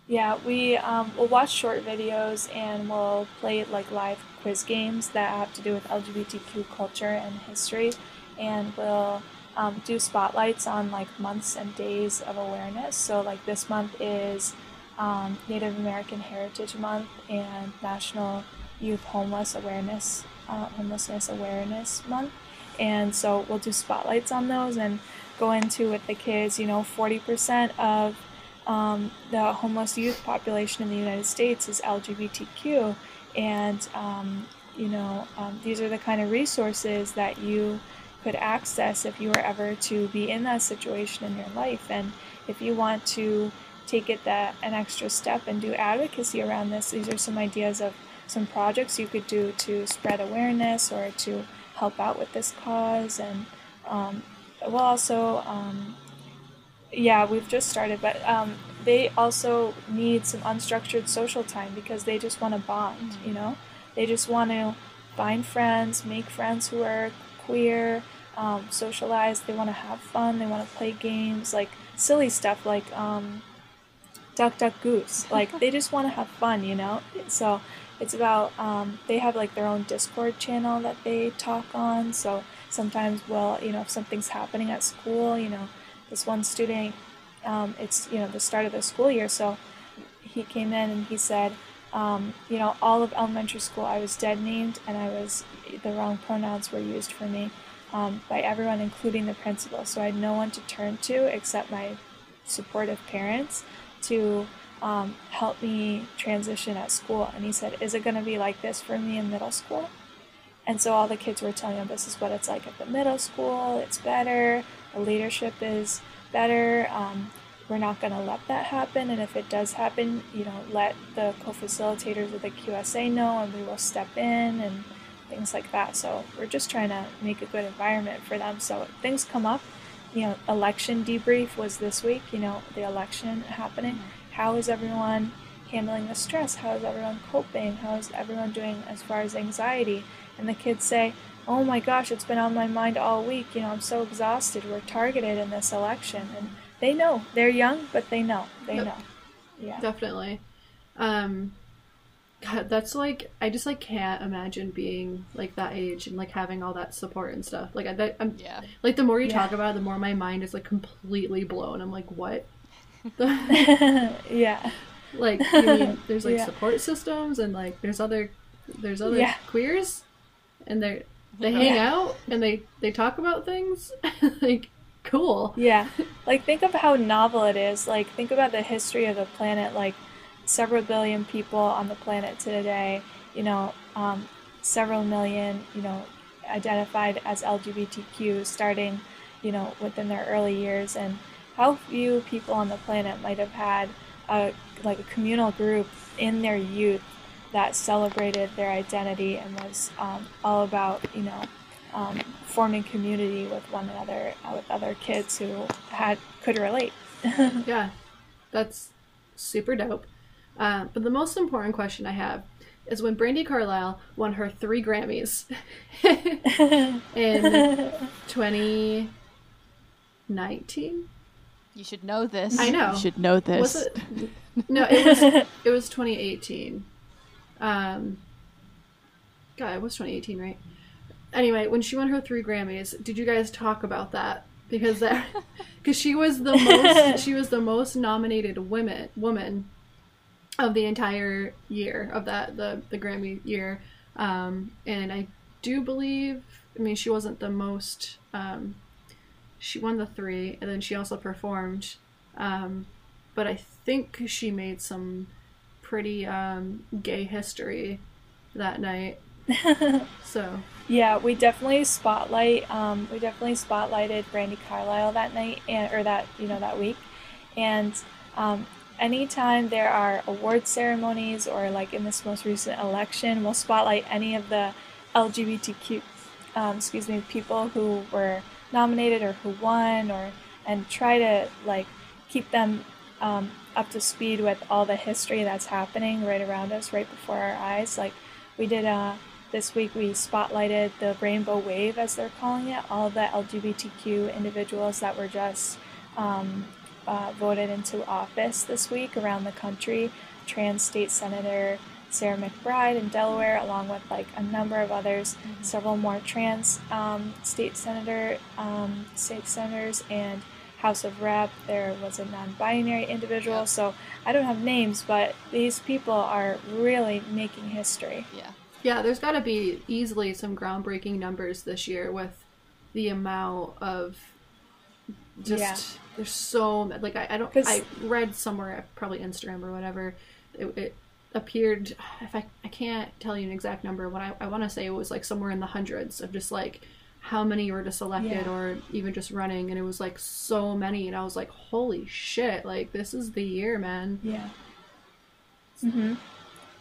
Yeah, we um, will watch short videos and we'll play like live quiz games that have to do with LGBTQ culture and history, and we'll um, do spotlights on like months and days of awareness. So like this month is um, Native American Heritage Month and National Youth Homeless Awareness uh, Homelessness Awareness Month, and so we'll do spotlights on those and go into with the kids. You know, 40% of um, the homeless youth population in the United States is LGBTQ, and um, you know um, these are the kind of resources that you could access if you were ever to be in that situation in your life, and if you want to take it that an extra step and do advocacy around this, these are some ideas of some projects you could do to spread awareness or to help out with this cause. And um, we'll also um, yeah we've just started but um, they also need some unstructured social time because they just want to bond you know? They just want to find friends make friends who are queer um, socialize. They want to have fun. They want to play games like silly stuff like um, duck duck goose. Like they just want to have fun you know? So it's about um, they have like their own discord channel that they talk on. So sometimes well you know if something's happening at school you know this one student um, it's you know the start of the school year. So he came in and he said um, you know all of elementary school i was dead named and i was the wrong pronouns were used for me um, by everyone including the principal. So i had no one to turn to except my supportive parents to um, help me transition at school and he said is it going to be like this for me in middle school and so all the kids were telling him this is what it's like at the middle school, it's better, the leadership is better. Um, we're not going to let that happen. And if it does happen, you know, let the co facilitators of the QSA know and we will step in and things like that. So we're just trying to make a good environment for them. So things come up. You know, election debrief was this week, you know, the election happening. Mm-hmm. How is everyone handling the stress? How is everyone coping? How is everyone doing as far as anxiety? and the kids say, Oh my gosh, it's been on my mind all week. You know, I'm so exhausted. We're targeted in this election. And they know. They're young, but they know. They yep. know. Yeah. Definitely. Um, God, that's like I just like can't imagine being like that age and like having all that support and stuff. Like I, that, I'm yeah. Like the more you yeah. talk about, it, the more my mind is like completely blown. I'm like, what? yeah. Like you mean there's like yeah. support systems and like there's other there's other yeah. queers and they they hang yeah. out and they they talk about things like cool yeah like think of how novel it is like think about the history of the planet like several billion people on the planet today you know um, several million you know identified as lgbtq starting you know within their early years and how few people on the planet might have had a like a communal group in their youth that celebrated their identity and was um, all about you know um, forming community with one another uh, with other kids who had could relate. Yeah. That's super dope. Uh, but the most important question i have is when Brandi Carlile won her three Grammys in 2019. You should know this. I know. You should know this. Was it? No, it was it was 2018. Um, God, it was 2018, right? Anyway, when she won her three Grammys, did you guys talk about that? Because that, because she was the most she was the most nominated women woman of the entire year of that the the Grammy year, um, and I do believe. I mean, she wasn't the most. Um, she won the three, and then she also performed. Um, but I think she made some pretty um, gay history that night. so yeah, we definitely spotlight. Um, we definitely spotlighted Brandi Carlile that night, and or that you know that week, and um, anytime there are award ceremonies or like in this most recent election, we'll spotlight any of the LGBTQ, um, excuse me, people who were nominated or who won, or and try to like keep them um, up to speed with all the history that's happening right around us, right before our eyes. Like we did uh, this week, we spotlighted the Rainbow Wave, as they're calling it, all the LGBTQ individuals that were just um, uh, voted into office this week around the country. Trans State Senator Sarah McBride in Delaware, along with like a number of others, mm-hmm. several more trans um, state senator um, state senators and House of Rep. There was a non-binary individual. So I don't have names, but these people are really making history. Yeah. Yeah, there's got to be easily some groundbreaking numbers this year with the amount of just yeah. there's so like I, I don't I read somewhere probably Instagram or whatever it, it appeared if I I can't tell you an exact number what I, I want to say it was like somewhere in the hundreds of just like how many were just elected yeah. or even just running and it was like so many and I was like holy shit like this is the year man. Yeah. Mhm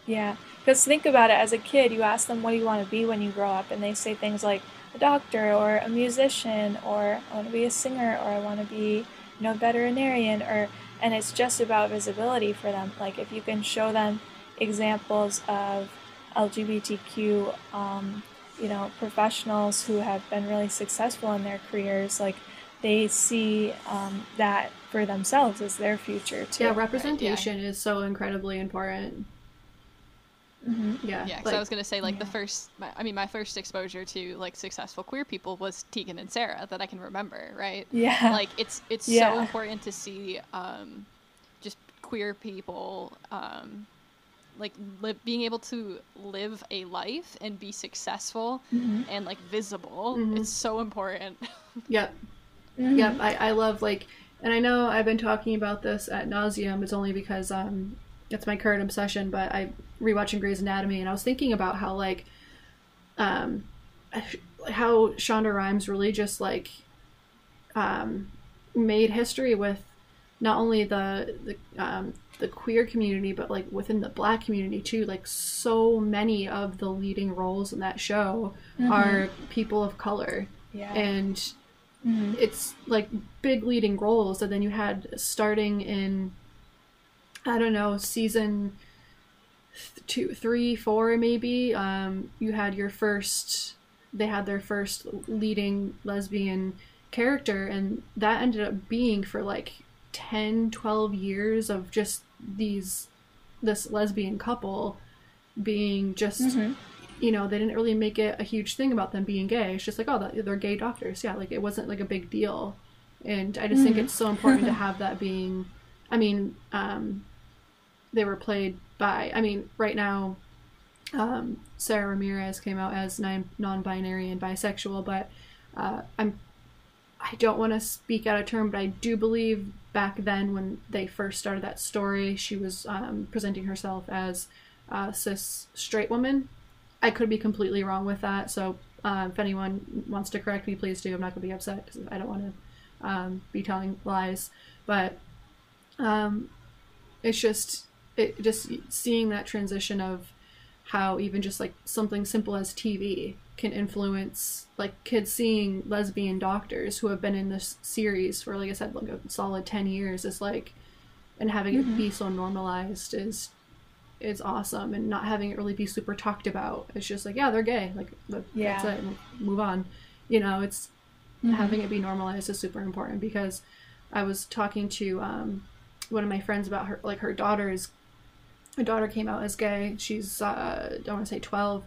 yeah. Because think about it as a kid you ask them what do you want to be when you grow up and they say things like a doctor or a musician or I want to be a singer or I want to be you know veterinarian or and it's just about visibility for them. Like if you can show them examples of LGBTQ um, you know professionals who have been really successful in their careers like they see um, that for themselves as their future too yeah representation yeah. is so incredibly important Mm-hmm. Yeah, yeah. Because I was gonna say like yeah. the first, my, I mean, my first exposure to like successful queer people was Tegan and Sara that I can remember, right? Yeah. Like it's it's yeah. so important to see um, just queer people um, like li- being able to live a life and be successful mm-hmm. and like visible. Mm-hmm. It's so important. yep. Mm-hmm. Yep. I I love like, and I know I've been talking about this at nauseum. It's only because um it's my current obsession, but I rewatching Grey's Anatomy and I was thinking about how like um how Shonda Rhimes really just like um made history with not only the the um the queer community but like within the black community too like so many of the leading roles in that show mm-hmm. are people of color yeah. and mm-hmm. it's like big leading roles and then you had starting in I don't know, season two, three, four, maybe. Um, you had your first. They had their first leading lesbian character, and that ended up being for like 10, 12 years of just these this lesbian couple being just mm-hmm. you know they didn't really make it a huge thing about them being gay it's just like oh they're gay doctors yeah like it wasn't like a big deal and i just mm-hmm. think it's so important to have that being i mean um they were played by. I mean, right now, um, Sara Ramirez came out as non-binary and bisexual, but uh, I'm I don't want to speak out of term, but I do believe back then when they first started that story, she was um, presenting herself as a cis straight woman. I could be completely wrong with that, so uh, if anyone wants to correct me, please do. I'm not going to be upset because I don't want to um, be telling lies, but um, it's just it just seeing that transition of how even just like something simple as TV can influence like kids seeing lesbian doctors who have been in this series for like I said like a solid 10 years is like and having mm-hmm. it be so normalized is is awesome and not having it really be super talked about. It's just like, yeah, they're gay. Like that- that's Yeah. it. Move on. You know, it's Mm-hmm. having it be normalized is super important because I was talking to um, one of my friends about her like her daughter's her daughter came out as gay. She's uh, I don't want to say twelve,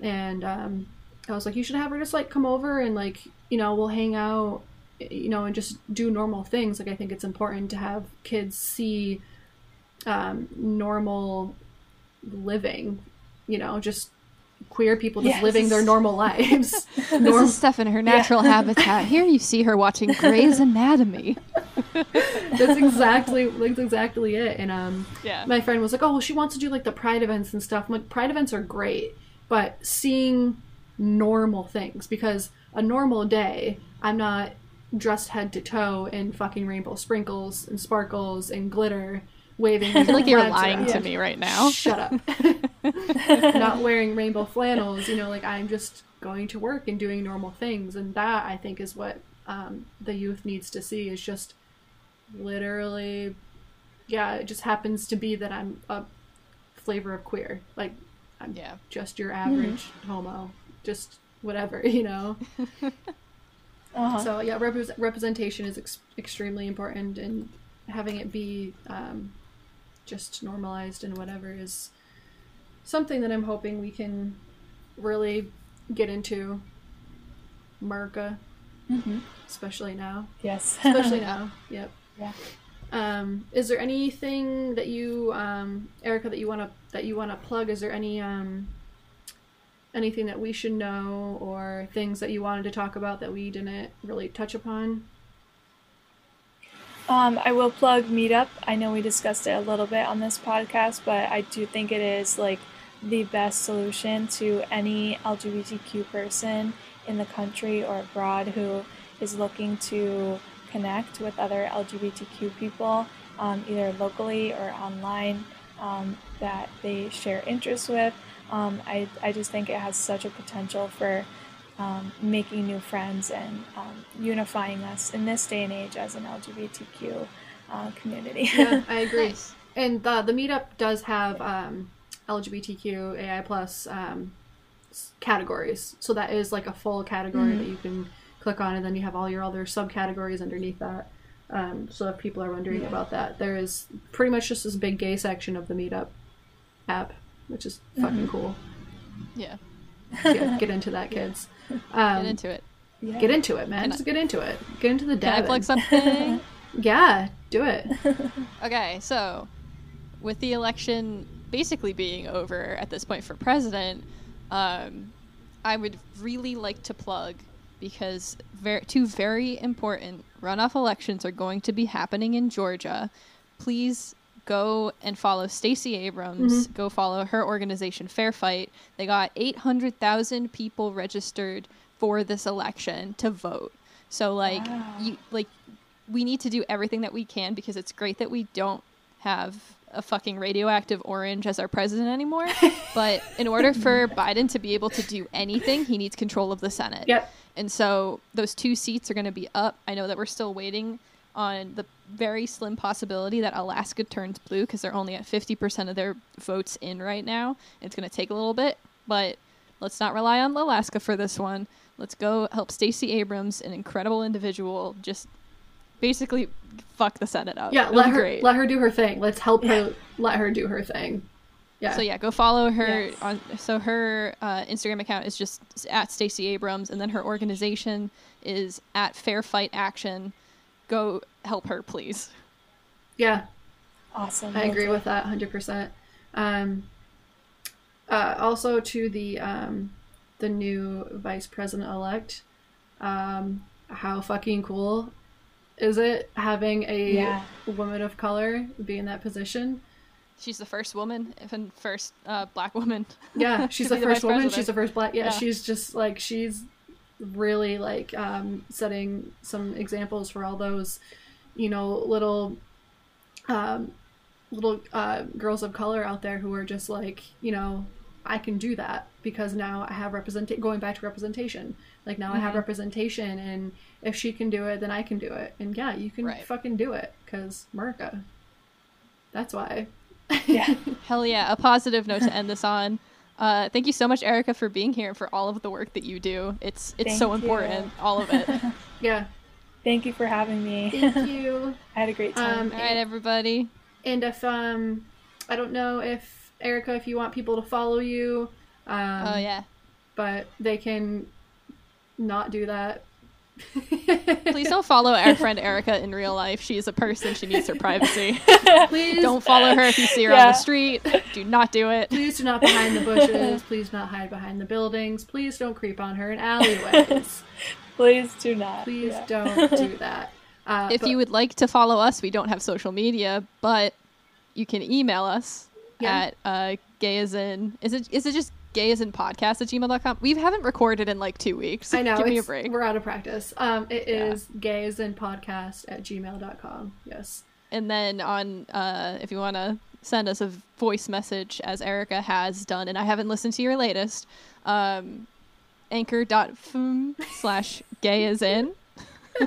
and um, I was like, you should have her just like come over and like you know we'll hang out, you know, and just do normal things. Like I think it's important to have kids see um, normal living, you know, just queer people just Yes. living their normal lives. This Norm- is Steph in her natural habitat. Here you see her watching Grey's Anatomy. that's exactly that's exactly it. And um, Yeah. my friend was like, "Oh, well, she wants to do like the pride events and stuff." I'm like, "Pride events are great, but seeing normal things because a normal day, I'm not dressed head to toe in fucking rainbow sprinkles and sparkles and glitter, waving. I feel like you're lying around. to me right now. Shut up. not wearing rainbow flannels, you know, like I'm just going to work and doing normal things, and that I think is what um, the youth needs to see is just literally, yeah, it just happens to be that I'm a flavor of queer, like I'm Yeah. just your average homo, just whatever, you know. Uh-huh. So yeah, repres representation is ex- extremely important, and having it be um, just normalized and whatever is something that I'm hoping we can really get into. America, Mhm. especially now, Yes. especially now. Yep. Yeah. Um, is there anything that you, um, Erica, that you want to that you want to plug? Is there any um, anything that we should know or things that you wanted to talk about that we didn't really touch upon? Um, I will plug Meetup. I know we discussed it a little bit on this podcast, but I do think it is like the best solution to any LGBTQ person in the country or abroad who is looking to connect with other LGBTQ people, um, either locally or online, um, that they share interests with. Um, I, I just think it has such a potential for um, making new friends and um, unifying us in this day and age as an LGBTQ uh, community. Yeah, I agree. Nice. And the the meetup does have um, LGBTQ AI plus um, categories, so that is like a full category that you can click on, and then you have all your other subcategories underneath that. Um, so if people are wondering Yeah. about that, there is pretty much just this big gay section of the meetup app, which is fucking cool. Yeah. Get, get into that, kids. Um, Get into it. Yeah. get into it, man. Can I- Just get into it. Get into the Can I plug something? Yeah, do it. Okay, so with the election basically being over at this point for president, um, I would really like to plug because ver- two very important runoff elections are going to be happening in Georgia. Please go and follow Stacey Abrams. Mm-hmm. Go follow her organization, Fair Fight. They got 800,000 people registered for this election to vote. So like Wow. you like we need to do everything that we can because it's great that we don't have a fucking radioactive orange as our president anymore. but in order for Biden to be able to do anything, he needs control of the Senate. Yep. And so those two seats are going to be up. I know that we're still waiting on the very slim possibility that Alaska turns blue because they're only at 50% of their votes in right now. It's going to take a little bit, but let's not rely on Alaska for this one. Let's go help Stacey Abrams, an incredible individual, just basically fuck the Senate up. Yeah, It'll let her great. let her do her thing. Let's help her. Let her do her thing. Yeah. So yeah, go follow her Yes. on. So her uh, Instagram account is just at Stacey Abrams, and then her organization is at Fair Fight Action. Go help her, please. Yeah, Awesome. I Will agree do. with that 100%. Um, uh, also to the um, the new vice president elect, um, how fucking cool is it having a Yeah. woman of color be in that position? She's the first woman, and first uh, black woman. Yeah, she's the first vice woman. president. She's the first black. Yeah, Yeah. she's just like she's really like um, setting some examples for all those, you know, little, um, little uh, girls of color out there who are just like, you know, I can do that because now I have represent. Going back to representation, like now I have Mhm. representation, and if she can do it, then I can do it. And yeah, you can Right. fucking do it because America. That's why. Yeah. Hell yeah, a positive note to end this on. Uh, thank you so much, Erica, for being here and for all of the work that you do. It's it's Thank so you. important, all of it. Yeah. Thank you for having me. Thank you. I had a great time. Um, right, everybody. And if um, I don't know if Erica, if you want people to follow you, um, oh yeah. but they can not do that. Please don't follow our friend Erica in real life. She is a person. She needs her privacy. Please don't follow her if you see her on the street. Do not do it. Please do not behind the bushes. Please not hide behind the buildings. Please don't creep on her in alleyways. Please do not. Please Yeah. don't do that. Uh, If but- you would like to follow us, we don't have social media, but you can email us Yeah. at uh, gay as in is it is it just gay in podcast at gmail.com? We haven't recorded in like two weeks. I know Give me a break. we're out of practice. Um, it Yeah. is gay as in podcast at gmail.com. Yes. And then on uh, if you want to send us a voice message as Erica has done, and I haven't listened to your latest, um, anchor.fm slash gay as in.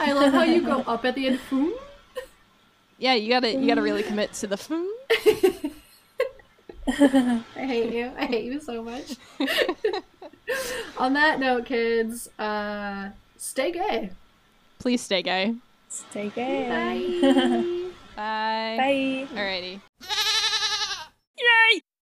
I love how you go up at the end. Foom. Yeah, you gotta you gotta really commit to the fm. I hate you. I hate you so much. On that note, kids, uh, stay gay. Please stay gay. Stay gay. Bye. Bye. Bye. Alrighty. Yay!